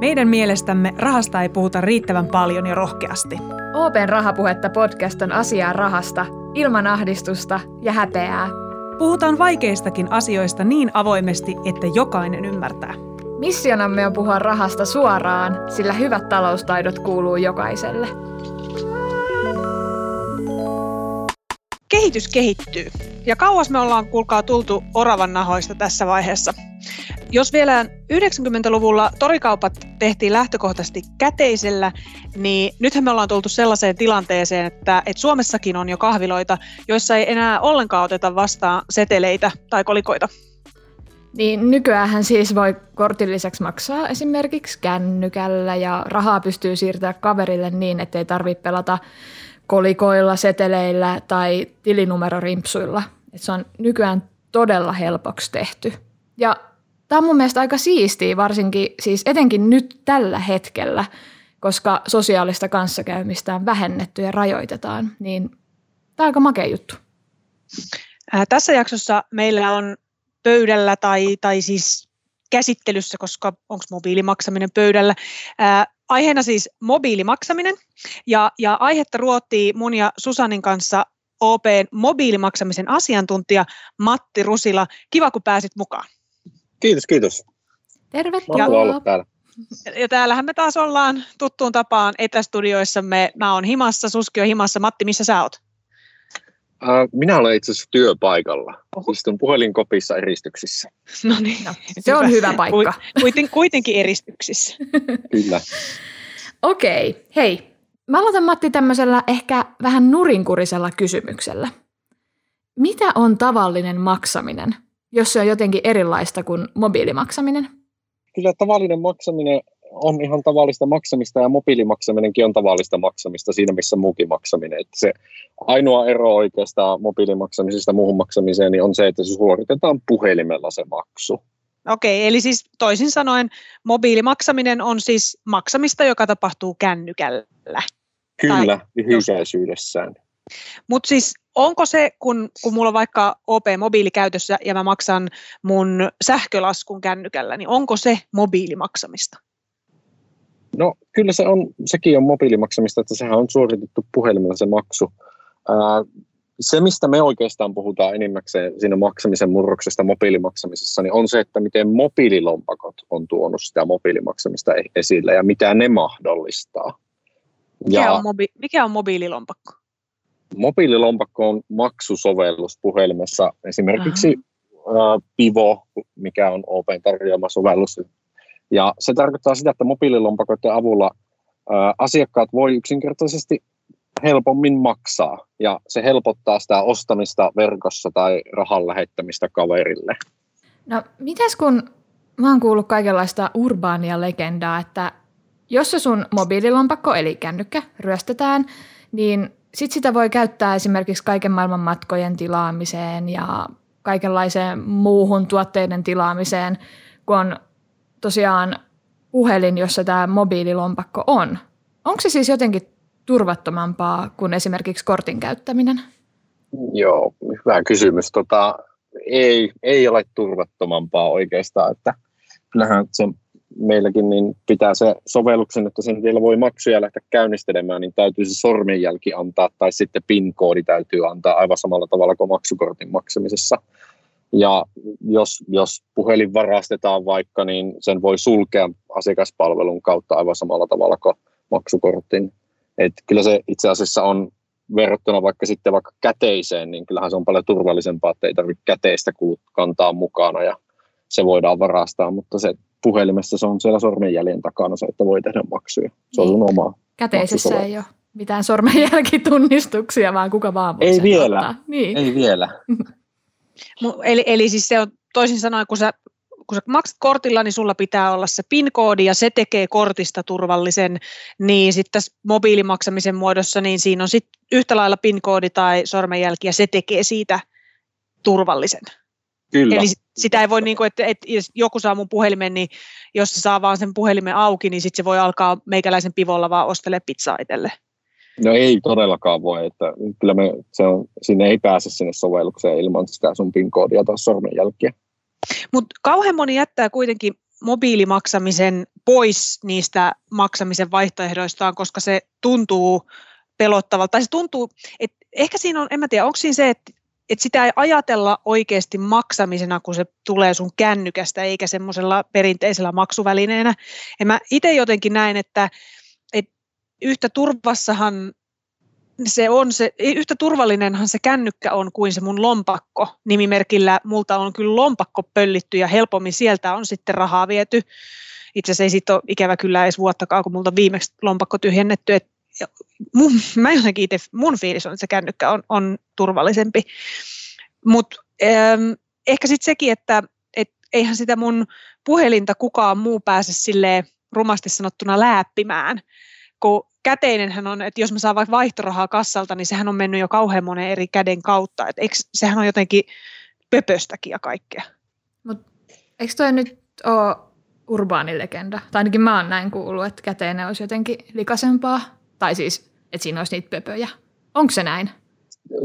Meidän mielestämme rahasta ei puhuta riittävän paljon ja rohkeasti. Open Rahapuhetta podcast on asiaa rahasta, ilman ahdistusta ja häpeää. Puhutaan vaikeistakin asioista niin avoimesti, että jokainen ymmärtää. Missionamme on puhua rahasta suoraan, sillä hyvät taloustaidot kuuluu jokaiselle. Kehitys kehittyy. Ja kauas me ollaan, kuulkaa, tultu oravan nahoista tässä vaiheessa. Jos vielä 90-luvulla torikaupat tehtiin lähtökohtaisesti käteisellä, niin nythän me ollaan tultu sellaiseen tilanteeseen, että, että Suomessakin on jo kahviloita, joissa ei enää ollenkaan oteta vastaan seteleitä tai kolikoita. Niin nykyään siis voi kortin lisäksi maksaa esimerkiksi kännykällä ja rahaa pystyy siirtämään kaverille niin, ettei tarvitse pelata kolikoilla, seteleillä tai tilinumerorimpsuilla. Et se on nykyään todella helpoksi tehty. Ja tämä on mun mielestä aika siistiä, varsinkin siis etenkin nyt tällä hetkellä, koska sosiaalista kanssakäymistä on vähennetty ja rajoitetaan, niin tämä on aika makea juttu. Ää, tässä jaksossa meillä on pöydällä tai, tai siis käsittelyssä, koska onko mobiilimaksaminen pöydällä. Ää, aiheena siis mobiilimaksaminen ja, ja aihetta ruottii mun ja Susanin kanssa OPn mobiilimaksamisen asiantuntija Matti Rusila. Kiva, kun pääsit mukaan. Kiitos, kiitos. Tervetuloa. täällä. Ja täällähän me taas ollaan tuttuun tapaan etästudioissamme. Mä oon himassa, Suski on himassa. Matti, missä sä oot? Minä olen itse asiassa työpaikalla. Istun puhelinkopissa eristyksissä. No niin. No, se on hyvä paikka. Kuiten, kuitenkin eristyksissä. Kyllä. Okei, okay. hei. Mä aloitan Matti tämmöisellä ehkä vähän nurinkurisella kysymyksellä. Mitä on tavallinen maksaminen, jos se on jotenkin erilaista kuin mobiilimaksaminen? Kyllä tavallinen maksaminen on ihan tavallista maksamista ja mobiilimaksaminenkin on tavallista maksamista siinä, missä muukin maksaminen. Että se ainoa ero oikeastaan mobiilimaksamisesta muuhun maksamiseen niin on se, että se suoritetaan puhelimella se maksu. Okei, eli siis toisin sanoen mobiilimaksaminen on siis maksamista, joka tapahtuu kännykällä. Kyllä, lyhykäisyydessään. Mutta siis onko se, kun, kun mulla on vaikka OP-mobiili käytössä ja mä maksan mun sähkölaskun kännykällä, niin onko se mobiilimaksamista? No kyllä se on, sekin on mobiilimaksamista, että sehän on suoritettu puhelimella se maksu. Ää, se, mistä me oikeastaan puhutaan enimmäkseen siinä maksamisen murroksesta mobiilimaksamisessa, niin on se, että miten mobiililompakot on tuonut sitä mobiilimaksamista esille ja mitä ne mahdollistaa. Mikä, ja on, mobi- mikä on mobiililompakko? Mobiililompakko on maksusovellus puhelimessa. Esimerkiksi uh, Pivo, mikä on Open tarjoama sovellus. Ja se tarkoittaa sitä, että mobiililompakoiden avulla uh, asiakkaat voi yksinkertaisesti helpommin maksaa. Ja se helpottaa sitä ostamista verkossa tai rahan lähettämistä kaverille. No mitäs kun mä oon kuullut kaikenlaista urbaania legendaa, että jos se sun mobiililompakko eli kännykkä ryöstetään, niin sit sitä voi käyttää esimerkiksi kaiken maailman matkojen tilaamiseen ja kaikenlaiseen muuhun tuotteiden tilaamiseen, kun on tosiaan puhelin, jossa tämä mobiililompakko on. Onko se siis jotenkin turvattomampaa kuin esimerkiksi kortin käyttäminen? Joo, hyvä kysymys. Tota, ei, ei ole turvattomampaa oikeastaan, että kyllähän se meilläkin niin pitää se sovelluksen, että sen vielä voi maksuja lähteä käynnistelemään, niin täytyy se sormenjälki antaa tai sitten PIN-koodi täytyy antaa aivan samalla tavalla kuin maksukortin maksamisessa. Ja jos, jos puhelin varastetaan vaikka, niin sen voi sulkea asiakaspalvelun kautta aivan samalla tavalla kuin maksukortin. Et kyllä se itse asiassa on verrattuna vaikka sitten vaikka käteiseen, niin kyllähän se on paljon turvallisempaa, että ei tarvitse käteistä kantaa mukana ja se voidaan varastaa, mutta se puhelimessa se on siellä sormenjäljen takana se, että voi tehdä maksuja. Se on sun niin. oma Käteisessä ei ole mitään sormenjälkitunnistuksia, vaan kuka vaan voi Ei vielä, niin. ei vielä. eli, eli siis se on toisin sanoen, kun sä, kun sä maksat kortilla, niin sulla pitää olla se PIN-koodi ja se tekee kortista turvallisen, niin sitten tässä mobiilimaksamisen muodossa, niin siinä on sitten yhtä lailla PIN-koodi tai sormenjälki ja se tekee siitä turvallisen. Kyllä. Eli sitä ei voi, niin kuin, että, että jos joku saa mun puhelimen, niin jos se saa vaan sen puhelimen auki, niin sitten se voi alkaa meikäläisen pivolla vaan ostele pizzaa itselle. No ei todellakaan voi, että kyllä me, se on, sinne ei pääse sinne sovellukseen ilman sitä sun PIN-koodia tai sormenjälkiä. Mutta kauhean moni jättää kuitenkin mobiilimaksamisen pois niistä maksamisen vaihtoehdoistaan, koska se tuntuu pelottavalta. Tai se tuntuu, että ehkä siinä on, en mä tiedä, onko siinä se, että, että sitä ei ajatella oikeasti maksamisena, kun se tulee sun kännykästä, eikä semmoisella perinteisellä maksuvälineenä. Ja mä itse jotenkin näen, että, että yhtä turvassahan se on se, yhtä turvallinenhan se kännykkä on kuin se mun lompakko. Nimimerkillä multa on kyllä lompakko pöllitty ja helpommin sieltä on sitten rahaa viety. Itse asiassa ei siitä ole ikävä kyllä edes vuottakaan, kun multa viimeksi lompakko tyhjennetty. Et mun, mä jotenkin itse, mun fiilis on, että se kännykkä on, on turvallisempi. Mutta ähm, ehkä sitten sekin, että et eihän sitä mun puhelinta kukaan muu pääse sille rumasti sanottuna läppimään, kun käteinenhän on, että jos mä saan vaikka vaihtorahaa kassalta, niin sehän on mennyt jo kauhean monen eri käden kautta. Et eikö, sehän on jotenkin pöpöstäkin ja kaikkea. Mut eikö toi nyt ole urbaani legenda? Tai ainakin mä oon näin kuullut, että käteinen olisi jotenkin likaisempaa. Tai siis, että siinä olisi niitä pöpöjä. Onko se näin?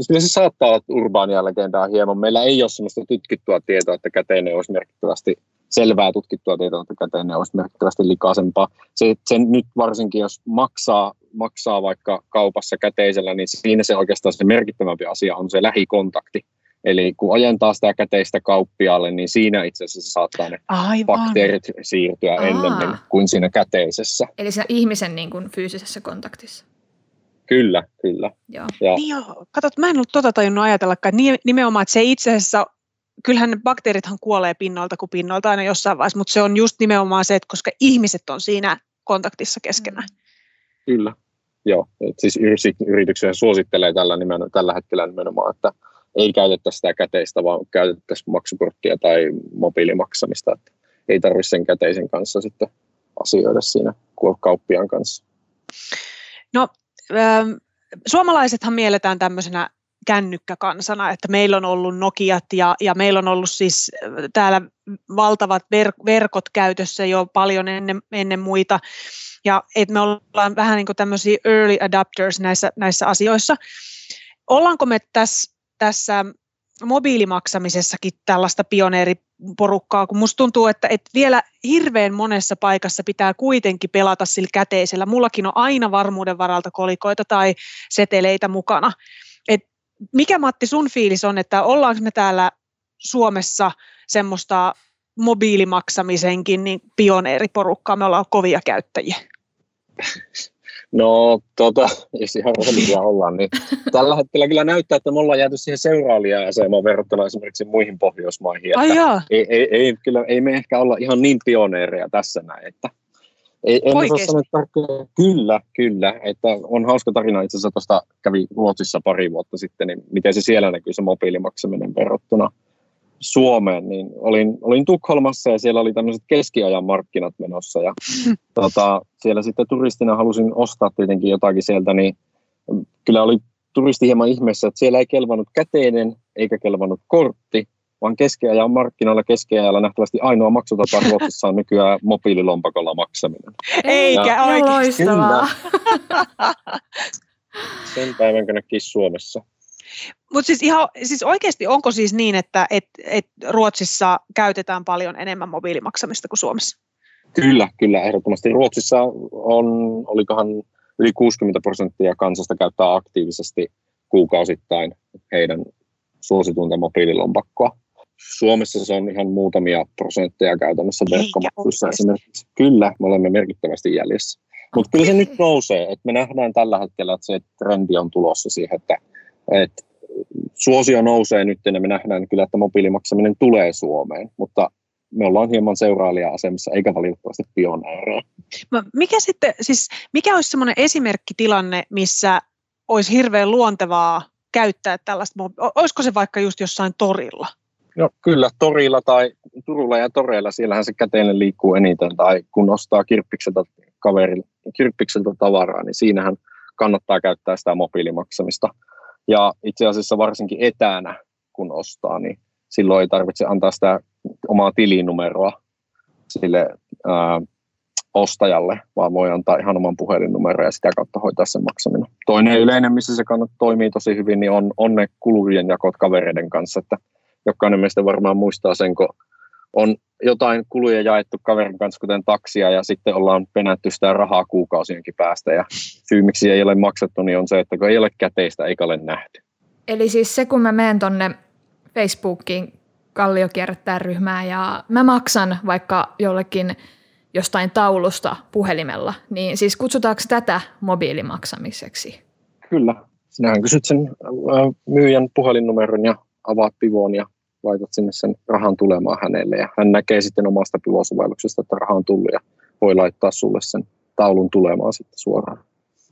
Kyllä se saattaa olla urbaania legendaa hieman. Meillä ei ole sellaista tutkittua tietoa, että käteinen olisi merkittävästi selvää tutkittua tietoa, että käteinen olisi merkittävästi likaisempaa. Se, sen nyt varsinkin, jos maksaa, maksaa vaikka kaupassa käteisellä, niin siinä se oikeastaan se merkittävämpi asia on se lähikontakti. Eli kun ajentaa sitä käteistä kauppiaalle, niin siinä itse asiassa saattaa ne Aivan. bakteerit siirtyä Aa. ennemmin kuin siinä käteisessä. Eli siinä ihmisen niin kuin fyysisessä kontaktissa. Kyllä, kyllä. Joo. Ja. Niin joo, katsot, mä en ollut tota tajunnut ajatellakaan, että nimenomaan, että se itse asiassa kyllähän ne bakteerithan kuolee pinnalta kuin pinnalta aina jossain vaiheessa, mutta se on just nimenomaan se, että koska ihmiset on siinä kontaktissa keskenään. Mm. Kyllä, joo. Et siis yrityksiä suosittelee tällä, nimen, tällä hetkellä nimenomaan, että ei käytettäisi sitä käteistä, vaan käytettäisiin maksukorttia tai mobiilimaksamista. Että ei tarvitse sen käteisen kanssa sitten asioida siinä kauppiaan kanssa. No, ähm, suomalaisethan mielletään tämmöisenä kännykkäkansana, että meillä on ollut Nokiat ja, ja meillä on ollut siis äh, täällä valtavat ver, verkot käytössä jo paljon ennen, ennen muita. Ja että me ollaan vähän niin kuin tämmöisiä early adapters näissä, näissä asioissa. Ollaanko me tässä, tässä mobiilimaksamisessakin tällaista pioneeriporukkaa, kun musta tuntuu, että, että vielä hirveän monessa paikassa pitää kuitenkin pelata sillä käteisellä. Mullakin on aina varmuuden varalta kolikoita tai seteleitä mukana mikä Matti sun fiilis on, että ollaanko me täällä Suomessa semmoista mobiilimaksamisenkin niin pioneeriporukkaa, me ollaan kovia käyttäjiä? No, tota, jos ihan rehellisiä ollaan, niin tällä hetkellä kyllä näyttää, että me ollaan jääty siihen seuraalia-asemaan verrattuna esimerkiksi muihin Pohjoismaihin. Ai että ei, ei, ei, kyllä, ei me ehkä olla ihan niin pioneereja tässä näin, että ei, en osaa sanoa tarkkaan. Kyllä, kyllä. Että on hauska tarina itse asiassa tuosta kävi Ruotsissa pari vuotta sitten, niin miten se siellä näkyy se mobiilimaksaminen verrattuna Suomeen. Niin olin, olin Tukholmassa ja siellä oli tämmöiset keskiajan markkinat menossa ja tota, siellä sitten turistina halusin ostaa tietenkin jotakin sieltä, niin kyllä oli turisti hieman ihmeessä, että siellä ei kelvannut käteinen eikä kelvannut kortti, vaan keskiajan markkinoilla keskiajalla nähtävästi ainoa maksutapa Ruotsissa on nykyään mobiililompakolla maksaminen. Eikä ja, oikeasti. Loistavaa. Sen päivän näkisi Suomessa. Mutta siis, ihan, siis oikeasti onko siis niin, että et, et Ruotsissa käytetään paljon enemmän mobiilimaksamista kuin Suomessa? Kyllä, kyllä ehdottomasti. Ruotsissa on, olikohan yli 60 prosenttia kansasta käyttää aktiivisesti kuukausittain heidän suosituinta mobiililompakkoa. Suomessa se on ihan muutamia prosentteja käytännössä verkkomaksuissa esimerkiksi. Kyllä, me olemme merkittävästi jäljessä. Mutta kyllä se nyt nousee, että me nähdään tällä hetkellä, että se trendi on tulossa siihen, että, että suosio nousee nyt ja me nähdään kyllä, että mobiilimaksaminen tulee Suomeen, mutta me ollaan hieman seuraalija-asemassa eikä valitettavasti pioneereja. Mikä sitten, siis mikä olisi semmoinen esimerkkitilanne, missä olisi hirveän luontevaa käyttää tällaista, olisiko se vaikka just jossain torilla? No kyllä, torilla tai Turulla ja toreilla, siellähän se käteinen liikkuu eniten, tai kun ostaa kirppikseltä, kaverille, kirppikseltä tavaraa, niin siinähän kannattaa käyttää sitä mobiilimaksamista. Ja itse asiassa varsinkin etänä, kun ostaa, niin silloin ei tarvitse antaa sitä omaa tilinumeroa sille ää, ostajalle, vaan voi antaa ihan oman puhelinnumeron ja sitä kautta hoitaa sen maksaminen. Toinen yleinen, missä se kannattaa toimii tosi hyvin, niin on, on ne kulujen jakot kavereiden kanssa, että jokainen meistä varmaan muistaa sen, kun on jotain kuluja jaettu kaverin kanssa, kuten taksia, ja sitten ollaan penätty sitä rahaa kuukausienkin päästä. Ja syy, miksi ei ole maksettu, niin on se, että kun ei ole käteistä eikä ole nähty. Eli siis se, kun mä menen tonne Facebookiin Kallio kierrättää ryhmää ja mä maksan vaikka jollekin jostain taulusta puhelimella, niin siis kutsutaanko tätä mobiilimaksamiseksi? Kyllä. Sinähän kysyt sen myyjän puhelinnumeron ja avaat pivoon ja laitat sinne sen rahan tulemaan hänelle ja hän näkee sitten omasta pivosovelluksesta, että raha on tullut ja voi laittaa sulle sen taulun tulemaan sitten suoraan.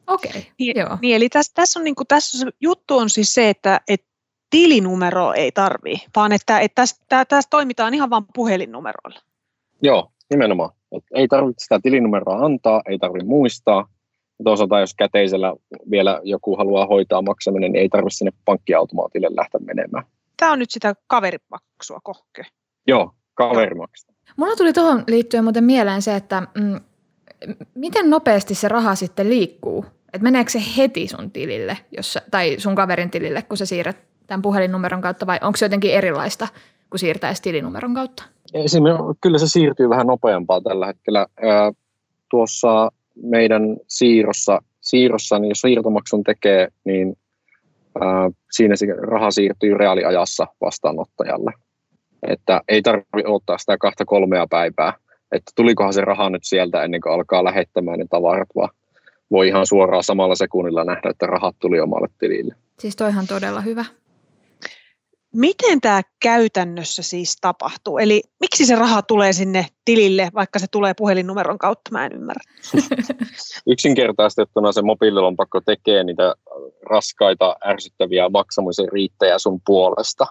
Okei, okay, niin, joo. Niin, eli tässä, tässä, on, niin kuin, tässä se juttu on siis se, että, että tilinumero ei tarvii, vaan että, että tässä, tässä toimitaan ihan vain puhelinnumeroilla. Joo, nimenomaan. Et ei tarvitse sitä tilinumeroa antaa, ei tarvitse muistaa. Toisaalta jos käteisellä vielä joku haluaa hoitaa maksaminen, niin ei tarvitse sinne pankkiautomaatille lähteä menemään. Tämä on nyt sitä kaverimaksua kohke. Joo, kaverimaksua. Mulla tuli tuohon liittyen muuten mieleen se, että mm, miten nopeasti se raha sitten liikkuu? Et meneekö se heti sun tilille jos, tai sun kaverin tilille, kun sä siirrät tämän puhelinnumeron kautta vai onko se jotenkin erilaista, kun siirtäisi tilinumeron kautta? Esimerkiksi, kyllä se siirtyy vähän nopeampaa tällä hetkellä. tuossa meidän siirrossa, siirrossa niin jos siirtomaksun tekee, niin siinä se raha siirtyy reaaliajassa vastaanottajalle. Että ei tarvitse ottaa sitä kahta kolmea päivää, että tulikohan se raha nyt sieltä ennen kuin alkaa lähettämään ne tavarat, vaan voi ihan suoraan samalla sekunnilla nähdä, että rahat tuli omalle tilille. Siis toihan todella hyvä. Miten tämä käytännössä siis tapahtuu? Eli miksi se raha tulee sinne tilille, vaikka se tulee puhelinnumeron kautta? Mä en ymmärrä. Yksinkertaistettuna se mobiililompakko tekee niitä raskaita, ärsyttäviä maksamisen riittejä sun puolesta.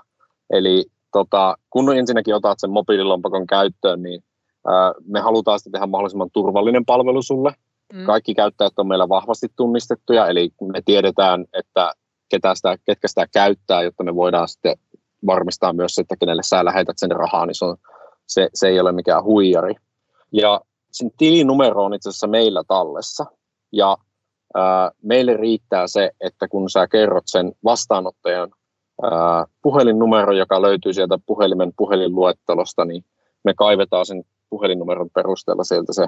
Eli tota, kun ensinnäkin otat sen mobiililompakon käyttöön, niin ää, me halutaan sitten tehdä mahdollisimman turvallinen palvelu sulle. Mm. Kaikki käyttäjät on meillä vahvasti tunnistettuja, eli me tiedetään, että ketä sitä, ketkä sitä käyttää, jotta me voidaan sitten varmistaa myös että kenelle sä lähetät sen rahaa, niin se, on, se, se ei ole mikään huijari. Ja sen tilinumero on itse asiassa meillä tallessa. Ja ää, meille riittää se, että kun sä kerrot sen vastaanottajan ää, puhelinnumero, joka löytyy sieltä puhelimen puhelinluettelosta, niin me kaivetaan sen puhelinnumeron perusteella sieltä se,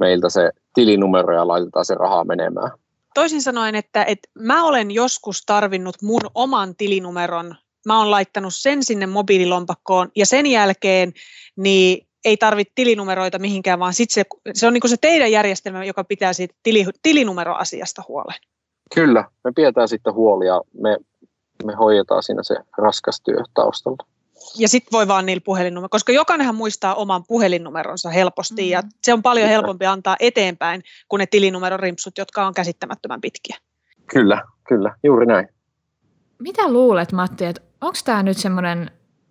meiltä se tilinumero ja laitetaan se rahaa menemään. Toisin sanoen, että, että mä olen joskus tarvinnut mun oman tilinumeron mä oon laittanut sen sinne mobiililompakkoon ja sen jälkeen niin ei tarvitse tilinumeroita mihinkään, vaan sit se, se on niin se teidän järjestelmä, joka pitää siitä tili, tilinumeroasiasta huolen. Kyllä, me pidetään sitten huoli ja me, me hoidetaan siinä se raskas työ taustalla. Ja sitten voi vaan niillä puhelinnumero, koska jokainenhan muistaa oman puhelinnumeronsa helposti mm. ja se on paljon helpompi antaa eteenpäin kuin ne tilinumerorimpsut, jotka on käsittämättömän pitkiä. Kyllä, kyllä, juuri näin. Mitä luulet Matti, että onko tämä nyt semmoinen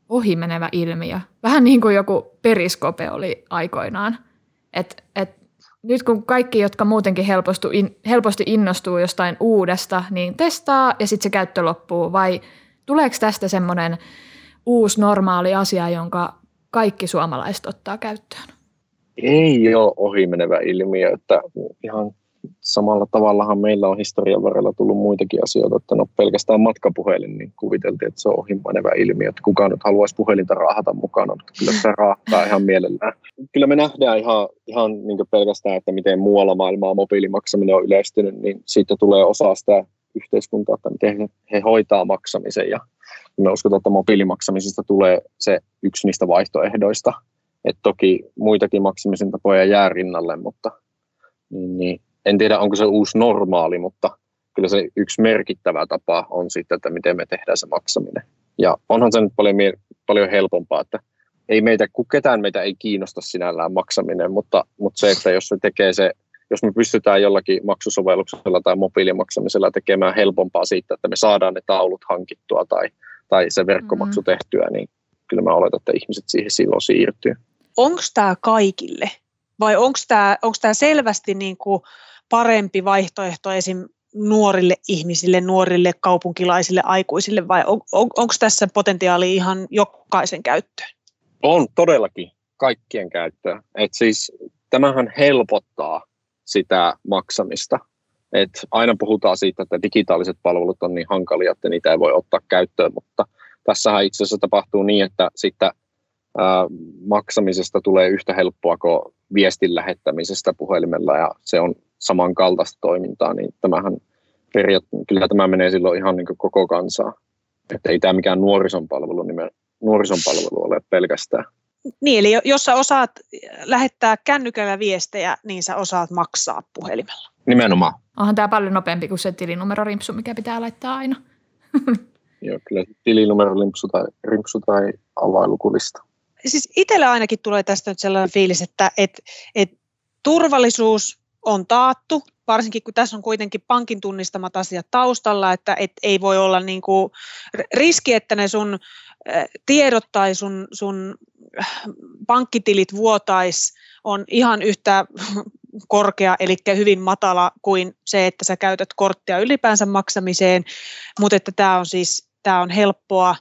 ohimenevä ilmiö? Vähän niin kuin joku periskope oli aikoinaan. Et, et nyt kun kaikki, jotka muutenkin helposti, in, helposti innostuu jostain uudesta, niin testaa ja sitten se käyttö loppuu. Vai tuleeko tästä semmoinen uusi normaali asia, jonka kaikki suomalaiset ottaa käyttöön? Ei ole ohimenevä ilmiö, että ihan samalla tavallahan meillä on historian varrella tullut muitakin asioita, että no pelkästään matkapuhelin, niin kuviteltiin, että se on ohimanevä ilmiö, että kukaan nyt haluaisi puhelinta raahata mukana, mutta kyllä se raahtaa ihan mielellään. Kyllä me nähdään ihan, ihan niin pelkästään, että miten muualla maailmaa mobiilimaksaminen on yleistynyt, niin siitä tulee osa sitä yhteiskuntaa, että miten he, he hoitaa maksamisen ja me uskotaan, että mobiilimaksamisesta tulee se yksi niistä vaihtoehdoista. että toki muitakin maksamisen tapoja jää rinnalle, mutta niin, niin en tiedä onko se uusi normaali, mutta kyllä se yksi merkittävä tapa on sitten, että miten me tehdään se maksaminen. Ja onhan se nyt paljon, paljon helpompaa, että ei meitä, ketään meitä ei kiinnosta sinällään maksaminen, mutta, mutta se, että jos se tekee se, jos me pystytään jollakin maksusovelluksella tai mobiilimaksamisella tekemään helpompaa siitä, että me saadaan ne taulut hankittua tai, tai se verkkomaksu mm-hmm. tehtyä, niin kyllä mä oletan, että ihmiset siihen silloin siirtyy. Onko tämä kaikille? Vai onko tämä selvästi niin kuin parempi vaihtoehto esim. nuorille ihmisille, nuorille kaupunkilaisille, aikuisille vai on, on, onko tässä potentiaali ihan jokaisen käyttöön? On todellakin kaikkien käyttöön. Et siis, tämähän helpottaa sitä maksamista. Et aina puhutaan siitä, että digitaaliset palvelut on niin hankalia, että niitä ei voi ottaa käyttöön, mutta tässähän itse asiassa tapahtuu niin, että sitten maksamisesta tulee yhtä helppoa kuin viestin lähettämisestä puhelimella ja se on samankaltaista toimintaa, niin tämähän periaatteessa, kyllä tämä menee silloin ihan niin koko kansaa. Että ei tämä mikään nuorison palvelu, nimen, nuorison palvelu ole pelkästään. Niin, eli jos sä osaat lähettää kännykällä viestejä, niin sä osaat maksaa puhelimella. Nimenomaan. Onhan tämä paljon nopeampi kuin se tilinumerorimpsu, mikä pitää laittaa aina. Joo, kyllä tilinumerolimpsu tai rimpsu tai availukulista. Siis itsellä ainakin tulee tästä nyt sellainen fiilis, että et, et turvallisuus on taattu, varsinkin kun tässä on kuitenkin pankin tunnistamat asiat taustalla, että et ei voi olla niin kuin riski, että ne sun tiedot tai sun, sun pankkitilit vuotais on ihan yhtä korkea, eli hyvin matala kuin se, että sä käytät korttia ylipäänsä maksamiseen, mutta että tämä on siis tämä on helppoa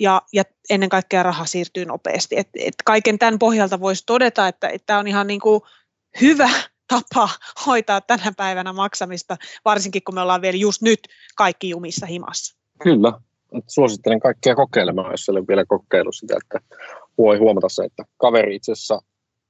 ja, ja ennen kaikkea raha siirtyy nopeasti. Et, et kaiken tämän pohjalta voisi todeta, että tämä on ihan niin kuin hyvä tapa hoitaa tänä päivänä maksamista, varsinkin kun me ollaan vielä just nyt kaikki jumissa himassa. Kyllä, suosittelen kaikkia kokeilemaan, jos ei ole vielä kokeillut sitä, että voi huomata se, että kaveri itse asiassa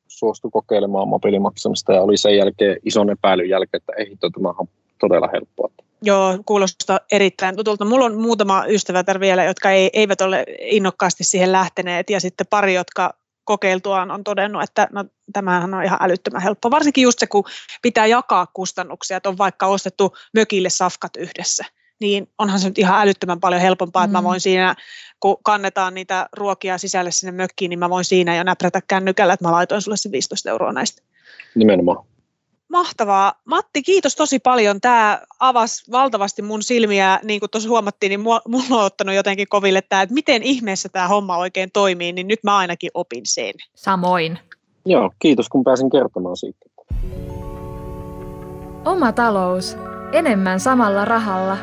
suostui kokeilemaan mobiilimaksamista ja oli sen jälkeen ison epäilyn jälkeen, että ei, tämä on todella helppoa. Joo, kuulostaa erittäin tutulta. Mulla on muutama ystävä vielä, jotka ei, eivät ole innokkaasti siihen lähteneet ja sitten pari, jotka kokeiltuaan on todennut, että no, tämähän on ihan älyttömän helppo. Varsinkin just se, kun pitää jakaa kustannuksia, että on vaikka ostettu mökille safkat yhdessä niin onhan se nyt ihan älyttömän paljon helpompaa, mm. että mä mm. voin siinä, kun kannetaan niitä ruokia sisälle sinne mökkiin, niin mä voin siinä jo näprätä kännykällä, että mä laitoin sulle se 15 euroa näistä. Nimenomaan. Mahtavaa. Matti, kiitos tosi paljon. Tämä avasi valtavasti mun silmiä, niin kuin tuossa huomattiin, niin mulla on ottanut jotenkin koville tämä, että miten ihmeessä tämä homma oikein toimii, niin nyt mä ainakin opin sen. Samoin. Joo, kiitos kun pääsin kertomaan siitä. Oma talous. Enemmän samalla rahalla